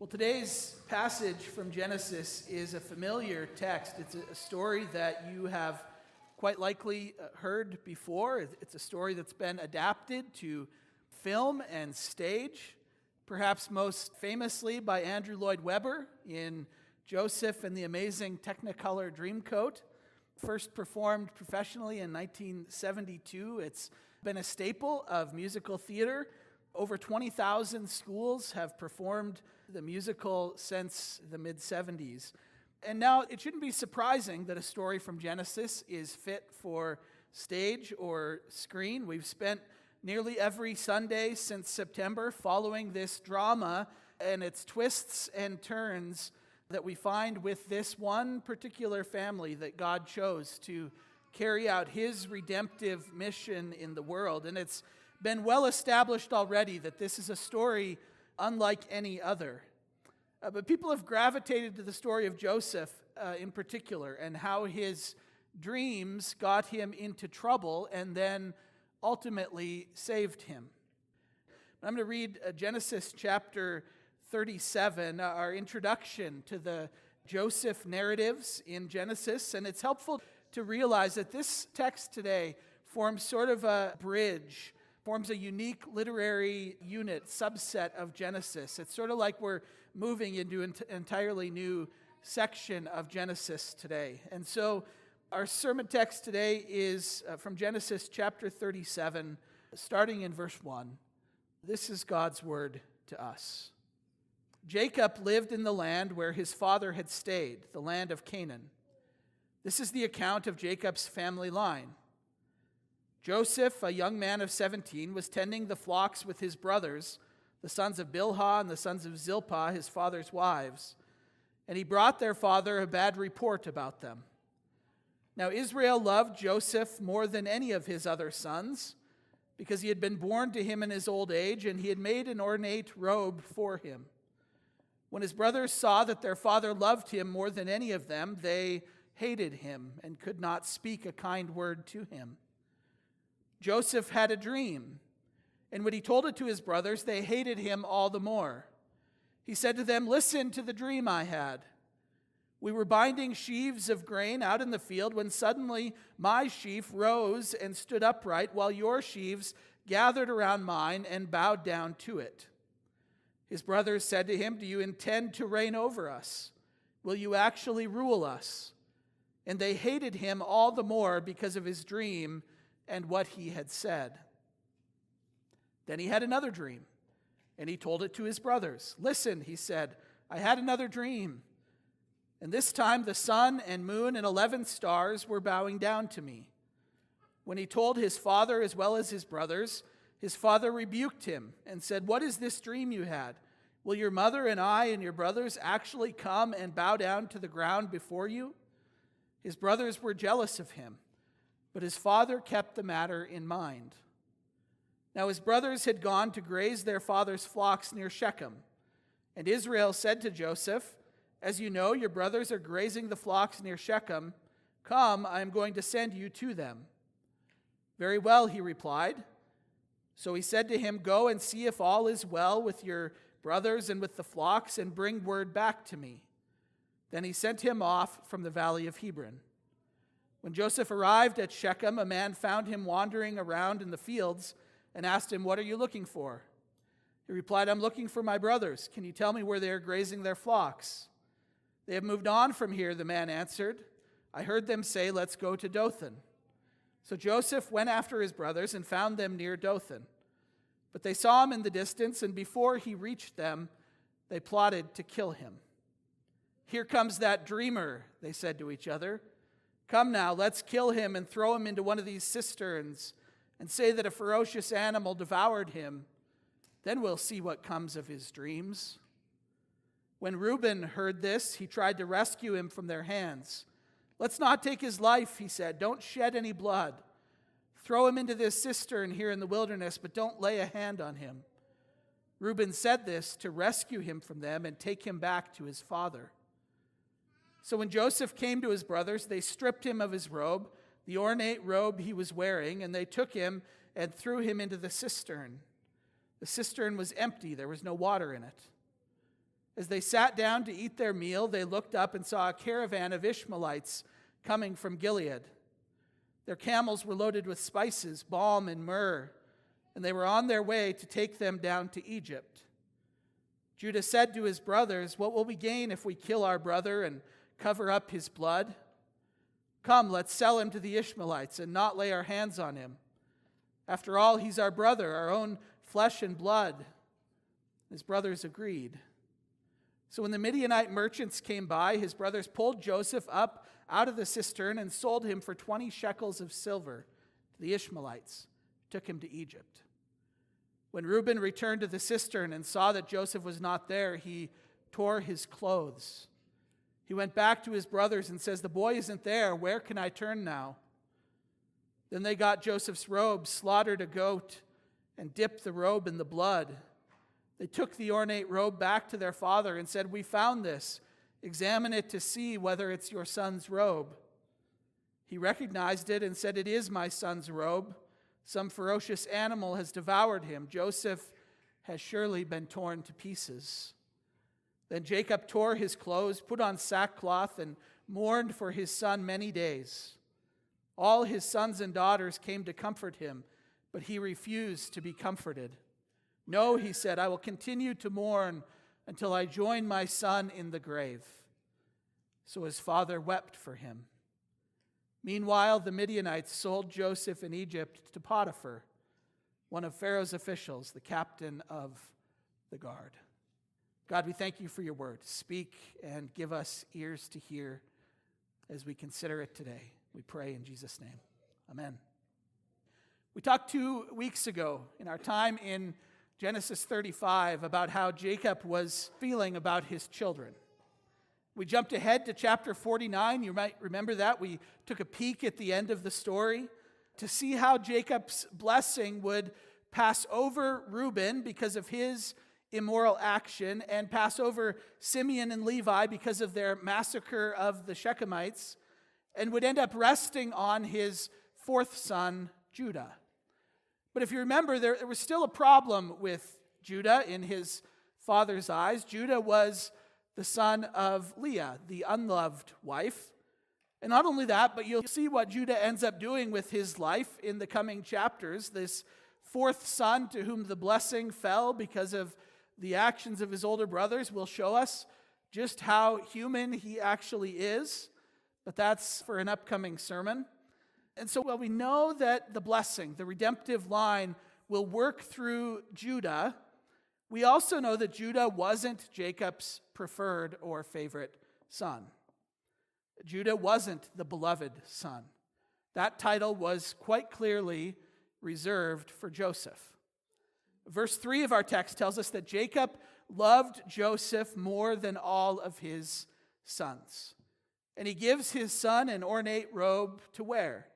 Well, today's passage from Genesis is a familiar text. It's a story that you have quite likely uh, heard before. It's a story that's been adapted to film and stage, perhaps most famously by Andrew Lloyd Webber in Joseph and the Amazing Technicolor Dreamcoat. First performed professionally in 1972. It's been a staple of musical theater. Over 20,000 schools have performed the musical since the mid 70s. And now it shouldn't be surprising that a story from Genesis is fit for stage or screen. We've spent nearly every Sunday since September following this drama and its twists and turns that we find with this one particular family that God chose to carry out his redemptive mission in the world. And it's been well established already that this is a story unlike any other. Uh, but people have gravitated to the story of Joseph uh, in particular and how his dreams got him into trouble and then ultimately saved him. I'm going to read uh, Genesis chapter 37, uh, our introduction to the Joseph narratives in Genesis. And it's helpful to realize that this text today forms sort of a bridge forms a unique literary unit, subset of Genesis. It's sort of like we're moving into an entirely new section of Genesis today. And so our sermon text today is uh, from Genesis chapter 37, starting in verse 1. This is God's word to us. Jacob lived in the land where his father had stayed, the land of Canaan. This is the account of Jacob's family line. Joseph, a young man of 17, was tending the flocks with his brothers, the sons of Bilhah and the sons of Zilpah, his father's wives. And he brought their father a bad report about them. Now, Israel loved Joseph more than any of his other sons, because he had been born to him in his old age, and he had made an ornate robe for him. When his brothers saw that their father loved him more than any of them, they hated him and could not speak a kind word to him. Joseph had a dream, and when he told it to his brothers, they hated him all the more. He said to them, Listen to the dream I had. We were binding sheaves of grain out in the field when suddenly my sheaf rose and stood upright, while your sheaves gathered around mine and bowed down to it. His brothers said to him, Do you intend to reign over us? Will you actually rule us? And they hated him all the more because of his dream and what he had said. Then he had another dream, and he told it to his brothers. Listen, he said, I had another dream. And this time the sun and moon and eleven stars were bowing down to me. When he told his father as well as his brothers, his father rebuked him and said, What is this dream you had? Will your mother and I and your brothers actually come and bow down to the ground before you? His brothers were jealous of him but his father kept the matter in mind. Now his brothers had gone to graze their father's flocks near Shechem. And Israel said to Joseph, As you know, your brothers are grazing the flocks near Shechem. Come, I am going to send you to them. Very well, he replied. So he said to him, Go and see if all is well with your brothers and with the flocks, and bring word back to me. Then he sent him off from the valley of Hebron. When Joseph arrived at Shechem, a man found him wandering around in the fields and asked him, What are you looking for? He replied, I'm looking for my brothers. Can you tell me where they are grazing their flocks? They have moved on from here, the man answered. I heard them say, Let's go to Dothan. So Joseph went after his brothers and found them near Dothan. But they saw him in the distance, and before he reached them, they plotted to kill him. Here comes that dreamer, they said to each other. Come now, let's kill him and throw him into one of these cisterns and say that a ferocious animal devoured him. Then we'll see what comes of his dreams. When Reuben heard this, he tried to rescue him from their hands. Let's not take his life, he said. Don't shed any blood. Throw him into this cistern here in the wilderness, but don't lay a hand on him. Reuben said this to rescue him from them and take him back to his father. So when Joseph came to his brothers, they stripped him of his robe, the ornate robe he was wearing, and they took him and threw him into the cistern. The cistern was empty, there was no water in it. As they sat down to eat their meal, they looked up and saw a caravan of Ishmaelites coming from Gilead. Their camels were loaded with spices, balm, and myrrh, and they were on their way to take them down to Egypt. Judah said to his brothers, What will we gain if we kill our brother and cover up his blood? Come, let's sell him to the Ishmaelites and not lay our hands on him. After all, he's our brother, our own flesh and blood. His brothers agreed. So when the Midianite merchants came by, his brothers pulled Joseph up out of the cistern and sold him for 20 shekels of silver to the Ishmaelites, took him to Egypt. When Reuben returned to the cistern and saw that Joseph was not there, he tore his clothes. He went back to his brothers and says, The boy isn't there. Where can I turn now? Then they got Joseph's robe, slaughtered a goat, and dipped the robe in the blood. They took the ornate robe back to their father and said, We found this. Examine it to see whether it's your son's robe. He recognized it and said, It is my son's robe. Some ferocious animal has devoured him. Joseph has surely been torn to pieces. Then Jacob tore his clothes, put on sackcloth, and mourned for his son many days. All his sons and daughters came to comfort him, but he refused to be comforted. No, he said, I will continue to mourn until I join my son in the grave. So his father wept for him. Meanwhile, the Midianites sold Joseph in Egypt to Potiphar, one of Pharaoh's officials, the captain of the guard. God, we thank you for your word. Speak and give us ears to hear as we consider it today. We pray in Jesus' name. Amen. We talked two weeks ago in our time in Genesis 35 about how Jacob was feeling about his children. We jumped ahead to chapter 49. You might remember that. We took a peek at the end of the story to see how Jacob's blessing would pass over Reuben because of his immoral action and pass over Simeon and Levi because of their massacre of the Shechemites and would end up resting on his fourth son, Judah. But if you remember, there, there was still a problem with Judah in his father's eyes. Judah was the son of Leah, the unloved wife. And not only that, but you'll see what Judah ends up doing with his life in the coming chapters. This fourth son to whom the blessing fell because of the actions of his older brothers will show us just how human he actually is. But that's for an upcoming sermon. And so, while we know that the blessing, the redemptive line, will work through Judah, we also know that Judah wasn't Jacob's preferred or favorite son. Judah wasn't the beloved son. That title was quite clearly reserved for Joseph. Verse 3 of our text tells us that Jacob loved Joseph more than all of his sons. And he gives his son an ornate robe to wear.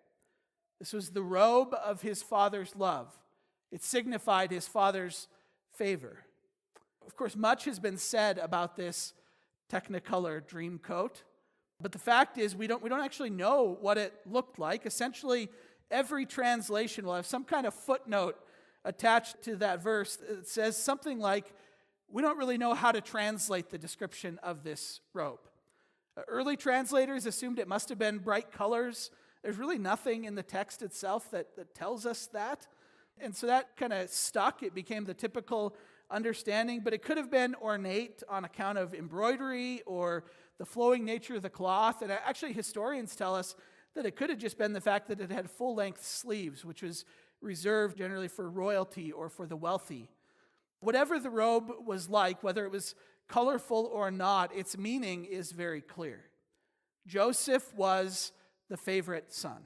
This was the robe of his father's love. It signified his father's favor. Of course, much has been said about this Technicolor dream coat, but the fact is, we don't, we don't actually know what it looked like. Essentially, every translation will have some kind of footnote attached to that verse that says something like, We don't really know how to translate the description of this robe. Early translators assumed it must have been bright colors there's really nothing in the text itself that, that tells us that. And so that kind of stuck. It became the typical understanding, but it could have been ornate on account of embroidery or the flowing nature of the cloth. And actually, historians tell us that it could have just been the fact that it had full length sleeves, which was reserved generally for royalty or for the wealthy. Whatever the robe was like, whether it was colorful or not, its meaning is very clear. Joseph was the favorite son.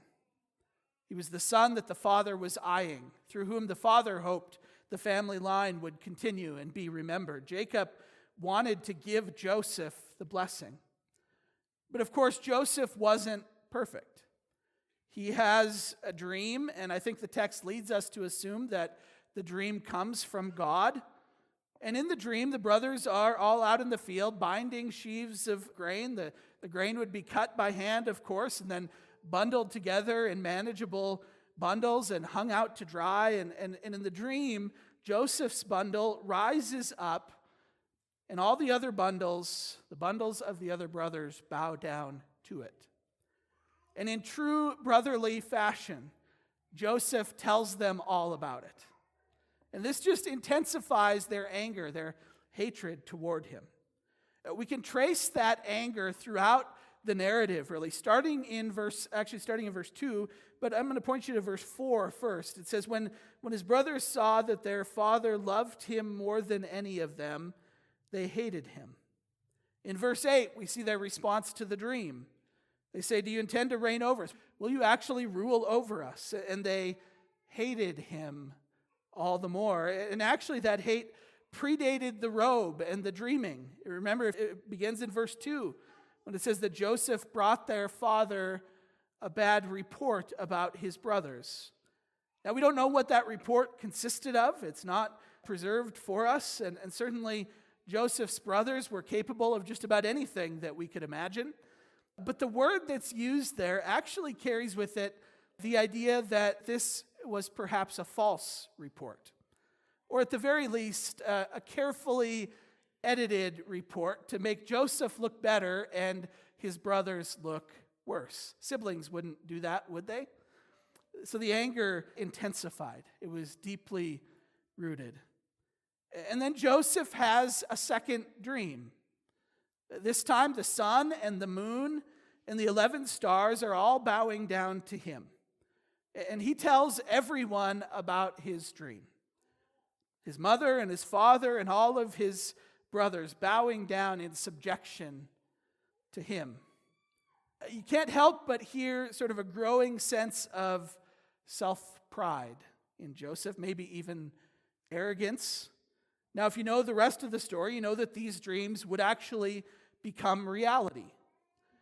He was the son that the father was eyeing, through whom the father hoped the family line would continue and be remembered. Jacob wanted to give Joseph the blessing. But of course, Joseph wasn't perfect. He has a dream, and I think the text leads us to assume that the dream comes from God. And in the dream, the brothers are all out in the field binding sheaves of grain. The, the grain would be cut by hand, of course, and then bundled together in manageable bundles and hung out to dry. And, and, and in the dream, Joseph's bundle rises up and all the other bundles, the bundles of the other brothers, bow down to it. And in true brotherly fashion, Joseph tells them all about it. And this just intensifies their anger, their hatred toward him. Uh, we can trace that anger throughout the narrative, really, starting in verse, actually starting in verse 2, but I'm going to point you to verse 4 first. It says, when, when his brothers saw that their father loved him more than any of them, they hated him. In verse 8, we see their response to the dream. They say, Do you intend to reign over us? Will you actually rule over us? And they hated him all the more. And actually, that hate predated the robe and the dreaming. Remember, it begins in verse 2 when it says that Joseph brought their father a bad report about his brothers. Now, we don't know what that report consisted of, it's not preserved for us, and, and certainly Joseph's brothers were capable of just about anything that we could imagine. But the word that's used there actually carries with it the idea that this was perhaps a false report, or at the very least, uh, a carefully edited report to make Joseph look better and his brothers look worse. Siblings wouldn't do that, would they? So the anger intensified, it was deeply rooted. And then Joseph has a second dream. This time, the sun and the moon and the 11 stars are all bowing down to him. And he tells everyone about his dream. His mother and his father and all of his brothers bowing down in subjection to him. You can't help but hear sort of a growing sense of self pride in Joseph, maybe even arrogance. Now, if you know the rest of the story, you know that these dreams would actually become reality.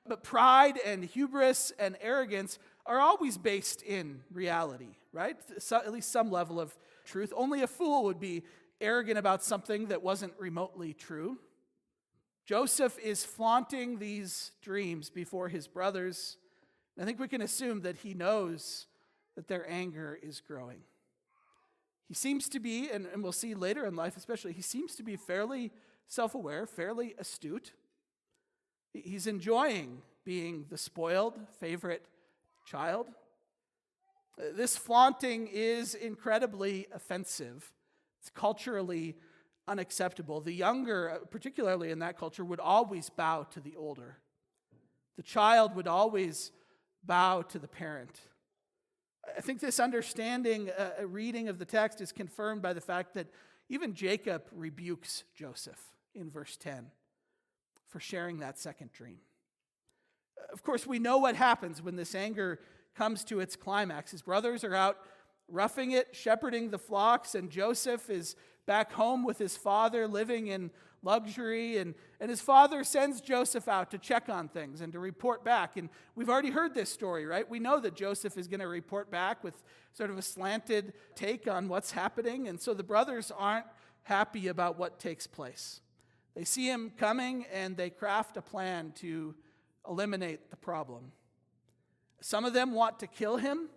But pride and hubris and arrogance are always based in reality, right? So, at least some level of truth. Only a fool would be arrogant about something that wasn't remotely true. Joseph is flaunting these dreams before his brothers. I think we can assume that he knows that their anger is growing. He seems to be, and, and we'll see later in life especially, he seems to be fairly self aware, fairly astute. He's enjoying being the spoiled favorite child. This flaunting is incredibly offensive. It's culturally unacceptable. The younger, particularly in that culture, would always bow to the older. The child would always bow to the parent. I think this understanding, uh, reading of the text, is confirmed by the fact that even Jacob rebukes Joseph in verse 10 for sharing that second dream. Of course, we know what happens when this anger comes to its climax. His brothers are out roughing it, shepherding the flocks, and Joseph is back home with his father, living in luxury. And, and his father sends Joseph out to check on things and to report back. And we've already heard this story, right? We know that Joseph is going to report back with sort of a slanted take on what's happening. And so the brothers aren't happy about what takes place. They see him coming and they craft a plan to eliminate the problem. Some of them want to kill him,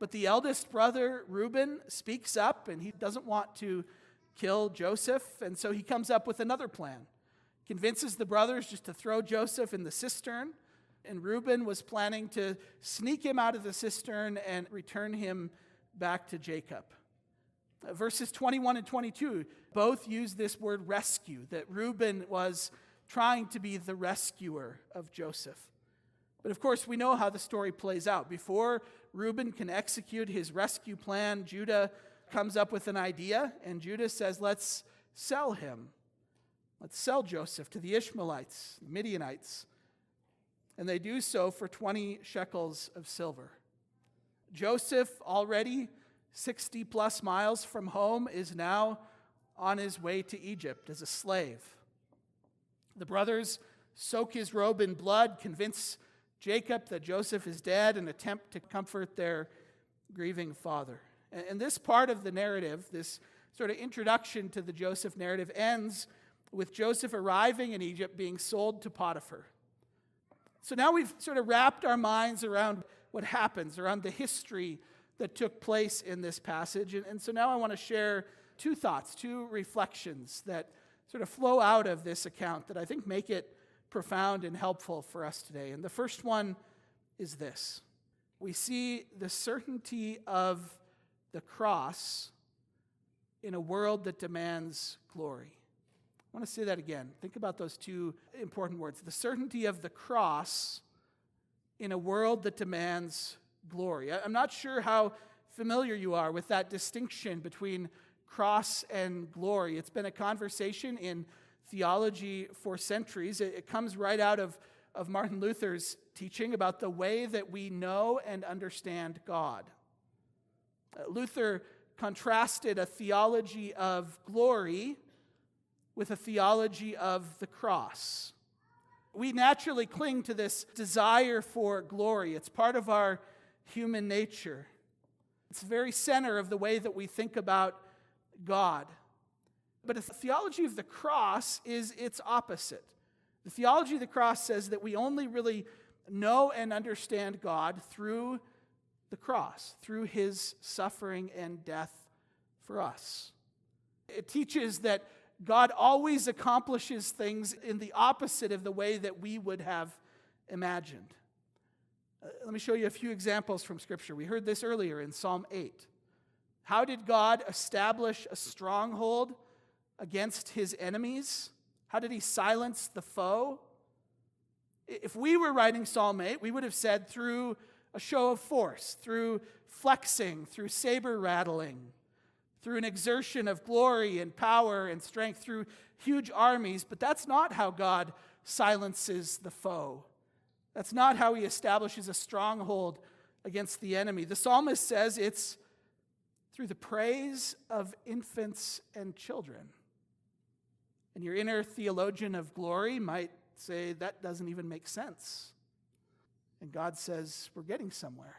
but the eldest brother, Reuben, speaks up and he doesn't want to kill Joseph. And so he comes up with another plan. Convinces the brothers just to throw Joseph in the cistern. And Reuben was planning to sneak him out of the cistern and return him back to Jacob. Verses 21 and 22 both use this word rescue, that Reuben was trying to be the rescuer of Joseph. But of course, we know how the story plays out. Before Reuben can execute his rescue plan, Judah comes up with an idea, and Judah says, Let's sell him. Let's sell Joseph to the Ishmaelites, the Midianites. And they do so for 20 shekels of silver. Joseph, already 60 plus miles from home, is now on his way to Egypt as a slave. The brothers soak his robe in blood, convince Jacob that Joseph is dead, and attempt to comfort their grieving father. And this part of the narrative, this sort of introduction to the Joseph narrative, ends with Joseph arriving in Egypt being sold to Potiphar. So now we've sort of wrapped our minds around what happens, around the history that took place in this passage. And, and so now I want to share two thoughts, two reflections that sort of flow out of this account that I think make it profound and helpful for us today. And the first one is this we see the certainty of the cross in a world that demands glory. I want to say that again. Think about those two important words the certainty of the cross in a world that demands glory. I'm not sure how familiar you are with that distinction between cross and glory. It's been a conversation in theology for centuries. It, comes right out of, of Martin Luther's teaching about the way that we know and understand God. Uh, Luther contrasted a theology of glory with a theology of the cross. We naturally cling to this desire for glory, it's part of our human nature. It's the very center of the way that we think about God. But a theology of the cross is its opposite. The theology of the cross says that we only really know and understand God through the cross, through his suffering and death for us. It teaches that God always accomplishes things in the opposite of the way that we would have imagined. Uh, let me show you a few examples from Scripture. We heard this earlier in Psalm 8. How did God establish a stronghold against his enemies? How did he silence the foe? If we were writing Psalm 8, we would have said through a show of force, through flexing, through saber rattling, through an exertion of glory and power and strength, through huge armies. But that's not how God silences the foe. That's not how he establishes a stronghold against the enemy. The psalmist says it's through the praise of infants and children. And your inner theologian of glory might say that doesn't even make sense. And God says, we're getting somewhere.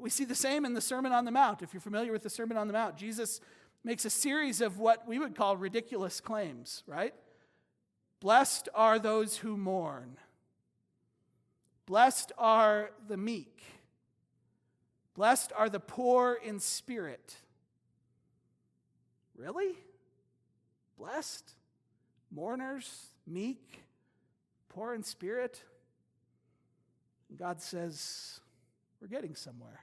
We see the same in the Sermon on the Mount. If you're familiar with the Sermon on the Mount, Jesus makes a series of what we would call ridiculous claims, right? Blessed are those who mourn. Blessed are the meek. Blessed are the poor in spirit. Really? Blessed? Mourners? Meek? Poor in spirit? And God says, we're getting somewhere.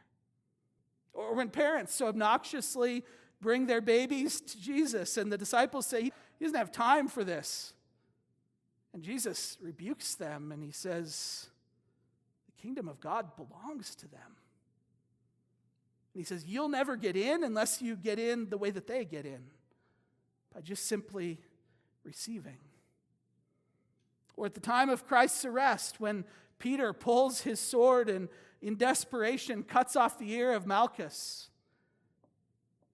Or when parents so obnoxiously bring their babies to Jesus and the disciples say, He doesn't have time for this. And Jesus rebukes them and he says, kingdom of God belongs to them. And he says, You'll never get in unless you get in the way that they get in, by just simply receiving. Or at the time of Christ's arrest, when Peter pulls his sword and in desperation cuts off the ear of Malchus.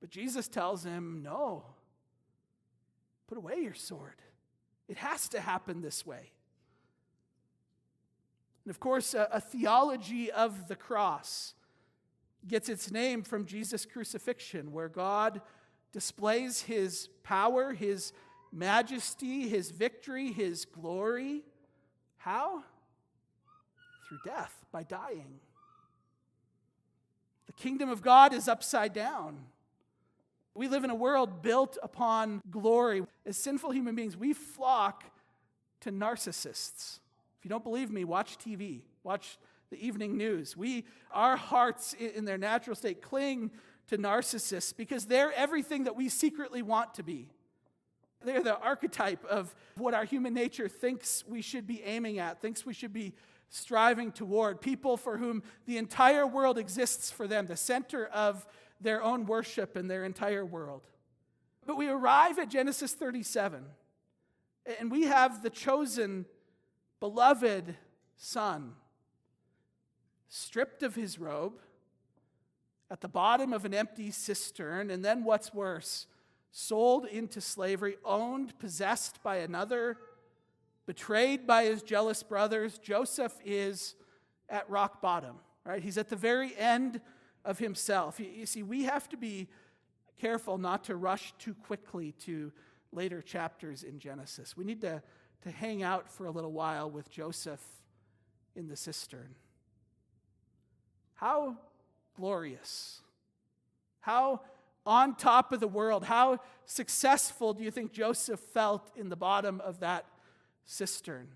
But Jesus tells him, No, put away your sword. It has to happen this way. And of course, a, a theology of the cross gets its name from Jesus' crucifixion, where God displays his power, his majesty, his victory, his glory. How? Through death, by dying. The kingdom of God is upside down. We live in a world built upon glory. As sinful human beings, we flock to narcissists. If you don't believe me, watch TV, watch the evening news. We, our hearts in their natural state cling to narcissists because they're everything that we secretly want to be. They're the archetype of what our human nature thinks we should be aiming at, thinks we should be striving toward, people for whom the entire world exists for them, the center of their own worship in their entire world. But we arrive at Genesis 37, and we have the chosen, beloved Son, stripped of his robe, at the bottom of an empty cistern, and then what's worse, sold into slavery, owned, possessed by another betrayed by his jealous brothers. Joseph is at rock bottom, right? He's at the very end of himself. You, see, we have to be careful not to rush too quickly to later chapters in Genesis. We need to, to hang out for a little while with Joseph in the cistern. How glorious, how on top of the world. How successful do you think Joseph felt in the bottom of that cistern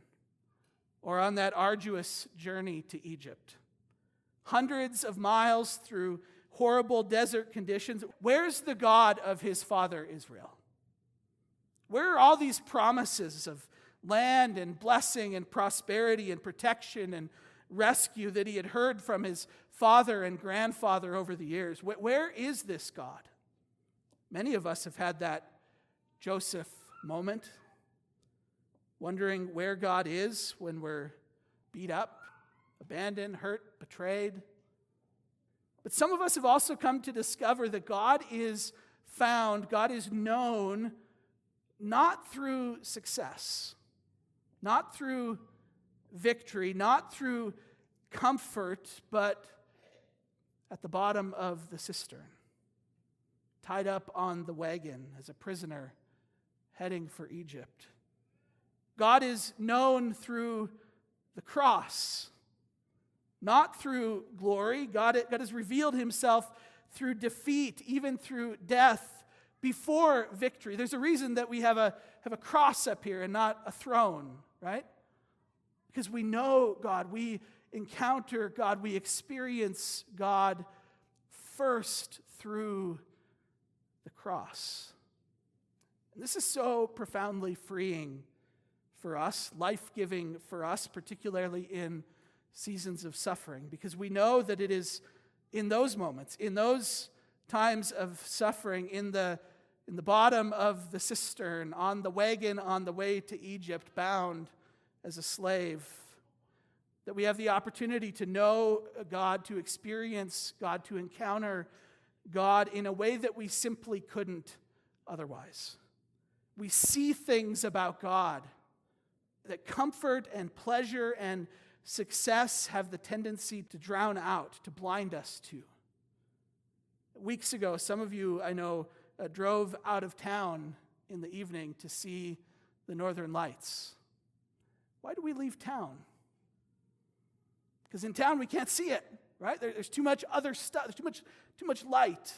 or on that arduous journey to Egypt? Hundreds of miles through horrible desert conditions. Where's the God of his father Israel? Where are all these promises of land and blessing and prosperity and protection and rescue that he had heard from his father and grandfather over the years? Where is this God? Many of us have had that Joseph moment, wondering where God is when we're beat up, abandoned, hurt, betrayed. But some of us have also come to discover that God is found, God is known not through success, not through victory, not through comfort, but at the bottom of the cistern, tied up on the wagon as a prisoner heading for Egypt. God is known through the cross, not through glory. God, God has revealed himself through defeat, even through death, before victory. There's a reason that we have a, have a cross up here and not a throne, right? Because we know God, we encounter God, we experience God first through the cross. And this is so profoundly freeing for us, life giving for us, particularly in seasons of suffering, because we know that it is in those moments, in those times of suffering, in the, in the bottom of the cistern, on the wagon on the way to Egypt, bound as a slave, that we have the opportunity to know God, to experience God, to encounter God in a way that we simply couldn't otherwise. We see things about God that comfort and pleasure and success have the tendency to drown out, to blind us to. Weeks ago, some of you I know uh, drove out of town in the evening to see the northern lights. Why do we leave town? Because in town we can't see it, right? There, there's too much other stuff, there's too much, too much light.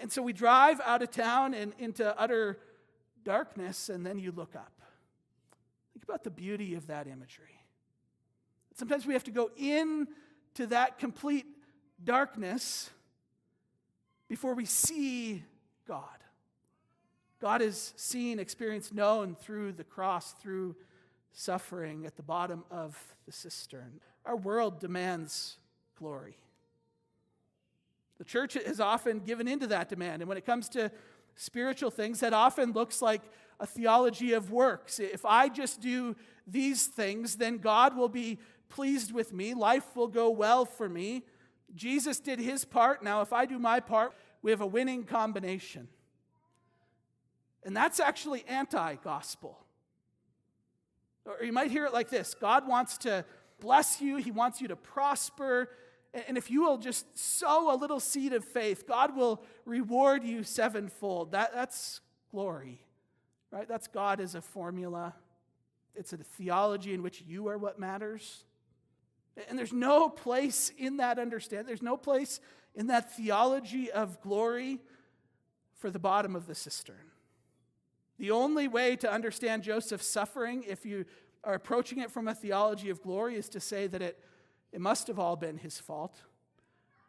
And so we drive out of town and into utter darkness, and then you look up. Think about the beauty of that imagery. Sometimes we have to go in to that complete darkness before we see God. God is seen, experienced, known through the cross, through suffering at the bottom of the cistern. Our world demands glory. The church has often given into that demand. And when it comes to spiritual things, that often looks like a theology of works. If I just do these things, then God will be pleased with me. Life will go well for me. Jesus did his part. Now, if I do my part, we have a winning combination. And that's actually anti gospel. Or you might hear it like this God wants to bless you, He wants you to prosper. And if you will just sow a little seed of faith, God will reward you sevenfold. That, that's glory, right? That's God as a formula. It's a theology in which you are what matters. And there's no place in that understanding, there's no place in that theology of glory for the bottom of the cistern. The only way to understand Joseph's suffering, if you are approaching it from a theology of glory, is to say that it, it must have all been his fault.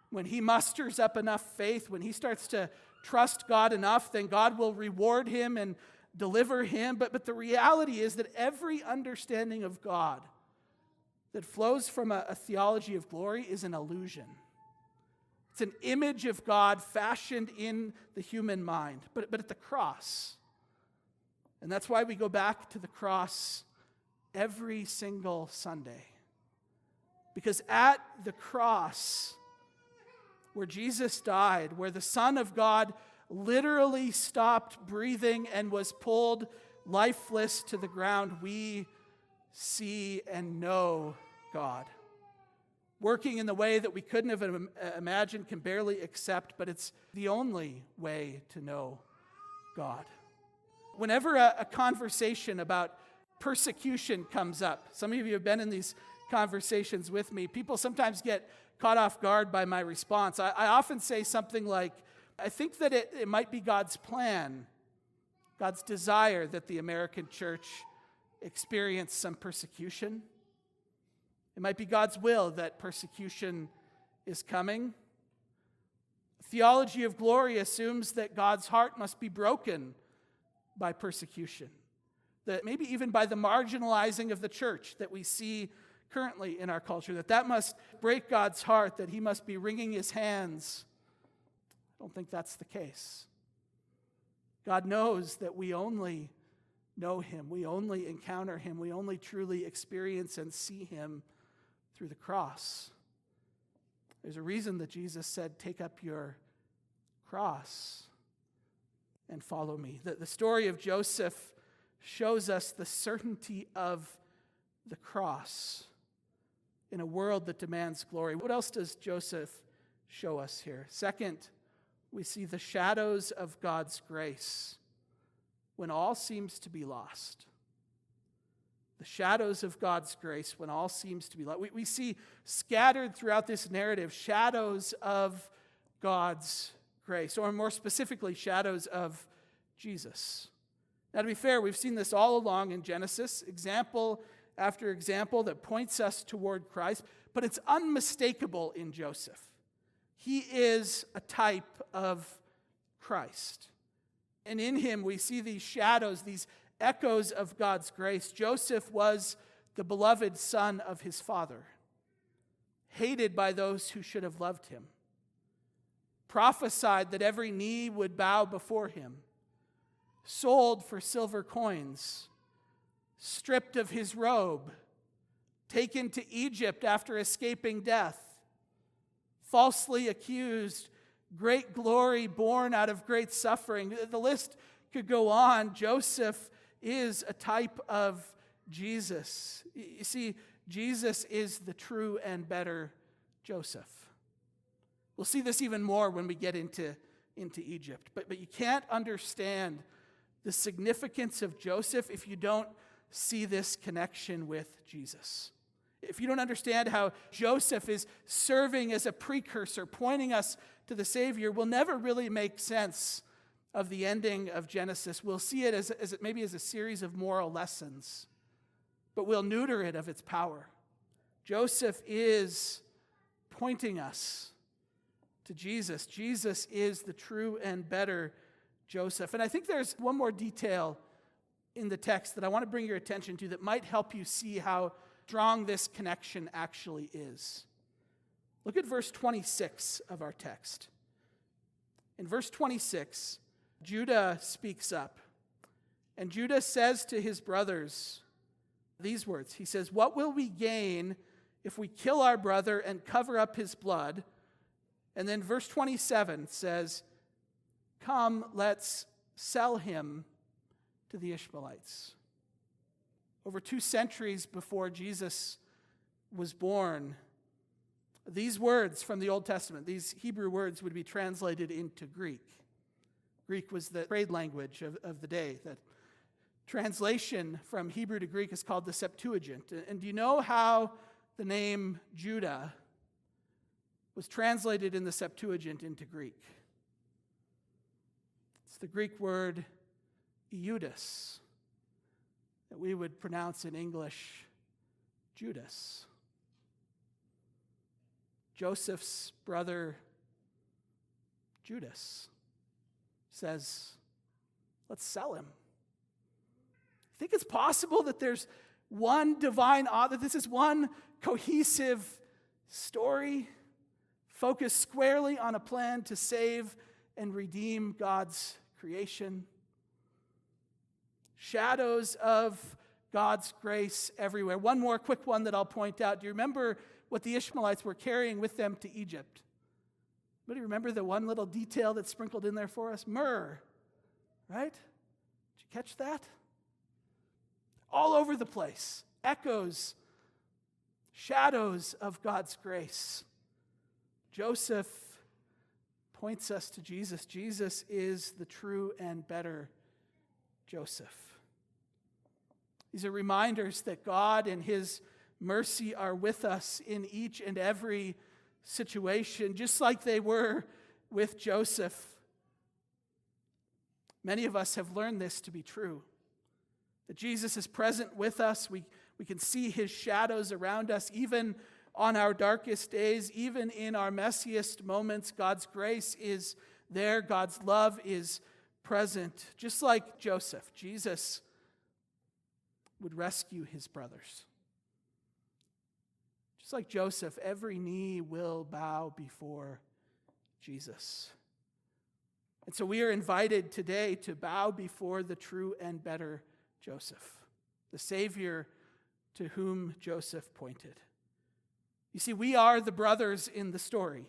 When he musters up enough faith, when he starts to trust God enough, then God will reward him and deliver him. But, but the reality is that every understanding of God that flows from a, a theology of glory is an illusion. It's an image of God fashioned in the human mind, but, but at the cross. And that's why we go back to the cross every single Sunday. Because at the cross, where Jesus died, where the Son of God literally stopped breathing and was pulled lifeless to the ground, we see, and know God. Working in the way that we couldn't have uh, imagined, can barely accept, but it's the only way to know God. Whenever a, a conversation about persecution comes up, some of you have been in these conversations with me, people sometimes get caught off guard by my response. I, I often say something like, I think that it, it might be God's plan, God's desire that the American church experience some persecution. It might be God's will that persecution is coming. Theology of glory assumes that God's heart must be broken by persecution, that maybe even by the marginalizing of the church that we see currently in our culture, that that must break God's heart, that he must be wringing his hands. I don't think that's the case. God knows that we only know him, we only encounter him, we only truly experience and see him through the cross. There's a reason that Jesus said, Take up your cross and follow me. The, the story of Joseph shows us the certainty of the cross in a world that demands glory. What else does Joseph show us here? Second, we see the shadows of God's grace when all seems to be lost. The shadows of God's grace when all seems to be light. We, we see scattered throughout this narrative shadows of God's grace, or more specifically, shadows of Jesus. Now, to be fair, we've seen this all along in Genesis, example after example that points us toward Christ, but it's unmistakable in Joseph. He is a type of Christ. And in him, we see these shadows, these echoes of God's grace. Joseph was the beloved son of his father, hated by those who should have loved him, prophesied that every knee would bow before him, sold for silver coins stripped of his robe, taken to Egypt after escaping death, falsely accused, great glory born out of great suffering. The list could go on. Joseph is a type of Jesus. You see, Jesus is the true and better Joseph. We'll see this even more when we get into, into Egypt. But, but you can't understand the significance of Joseph if you don't see this connection with Jesus. If you don't understand how Joseph is serving as a precursor, pointing us to the Savior, will never really make sense of the ending of Genesis. We'll see it as, as maybe as a series of moral lessons, but we'll neuter it of its power. Joseph is pointing us to Jesus. Jesus is the true and better Joseph. And I think there's one more detail in the text that I want to bring your attention to that might help you see how strong this connection actually is. Look at verse 26 of our text. In verse 26, Judah speaks up. And Judah says to his brothers these words He says, What will we gain if we kill our brother and cover up his blood? And then verse 27 says, Come, let's sell him to the Ishmaelites. Over two centuries before Jesus was born, these words from the Old Testament, these Hebrew words, would be translated into Greek. Greek was the trade language of, of the day. That translation from Hebrew to Greek is called the Septuagint. And do you know how the name Judah was translated in the Septuagint into Greek? It's the Greek word Ioudas, that we would pronounce in English Judas. Joseph's brother Judas says, Let's sell him. I think it's possible that there's one divine author, this is one cohesive story focused squarely on a plan to save and redeem God's creation shadows of God's grace everywhere. One more quick one that I'll point out. Do you remember what the Ishmaelites were carrying with them to Egypt? Anybody remember the one little detail that's sprinkled in there for us? Myrrh, right? Did you catch that? All over the place. Echoes, shadows of God's grace. Joseph points us to Jesus. Jesus is the true and better Joseph. These are reminders that God and His mercy are with us in each and every situation, just like they were with Joseph Many of us have learned this to be true that Jesus is present with us. We, we can see his shadows around us, even on our darkest days, even in our messiest moments. God's grace is there, God's love is present. Just like Joseph, Jesus would rescue his brothers. Like Joseph, every knee will bow before Jesus. And so we are invited today to bow before the true and better Joseph, the Savior to whom Joseph pointed. You see, we are the brothers in the story.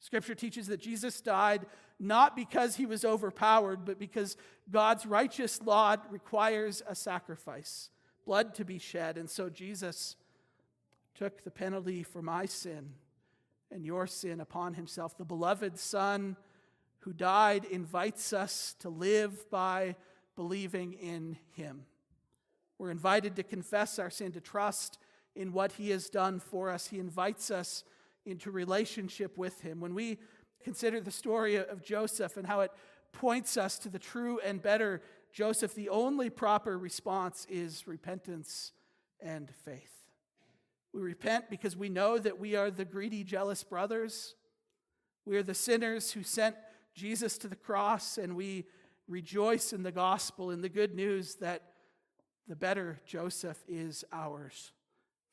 Scripture teaches that Jesus died not because he was overpowered, but because God's righteous law requires a sacrifice, blood to be shed. And so Jesus took the penalty for my sin and your sin upon himself. The beloved Son who died invites us to live by believing in him. We're invited to confess our sin, to trust in what he has done for us. He invites us into relationship with him. When we consider the story of Joseph and how it points us to the true and better Joseph, the only proper response is repentance and faith. We repent because we know that we are the greedy, jealous brothers. We are the sinners who sent Jesus to the cross, and we rejoice in the gospel, in the good news that the better Joseph is ours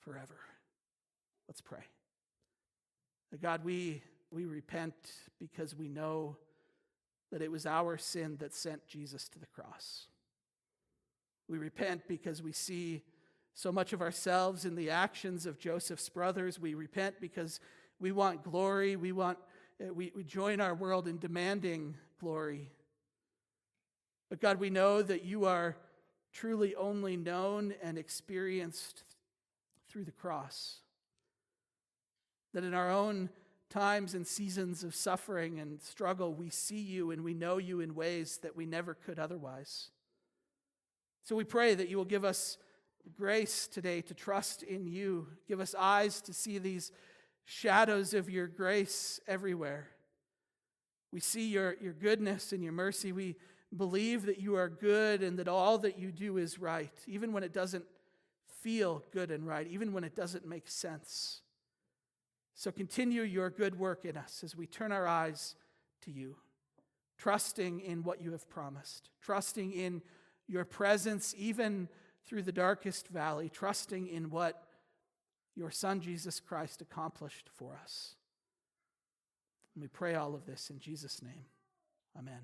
forever. Let's pray. God, we, we repent because we know that it was our sin that sent Jesus to the cross. We repent because we see so much of ourselves in the actions of Joseph's brothers. We repent because we want glory. We want uh, we, we join our world in demanding glory. But God, we know that you are truly only known and experienced through the cross. That in our own times and seasons of suffering and struggle, we see you and we know you in ways that we never could otherwise. So we pray that you will give us grace today to trust in you. Give us eyes to see these shadows of your grace everywhere. We see your, your goodness and your mercy. We believe that you are good and that all that you do is right, even when it doesn't feel good and right, even when it doesn't make sense. So continue your good work in us as we turn our eyes to you, trusting in what you have promised, trusting in your presence, even through the darkest valley, trusting in what your Son, Jesus Christ, accomplished for us. And we pray all of this in Jesus' name. Amen.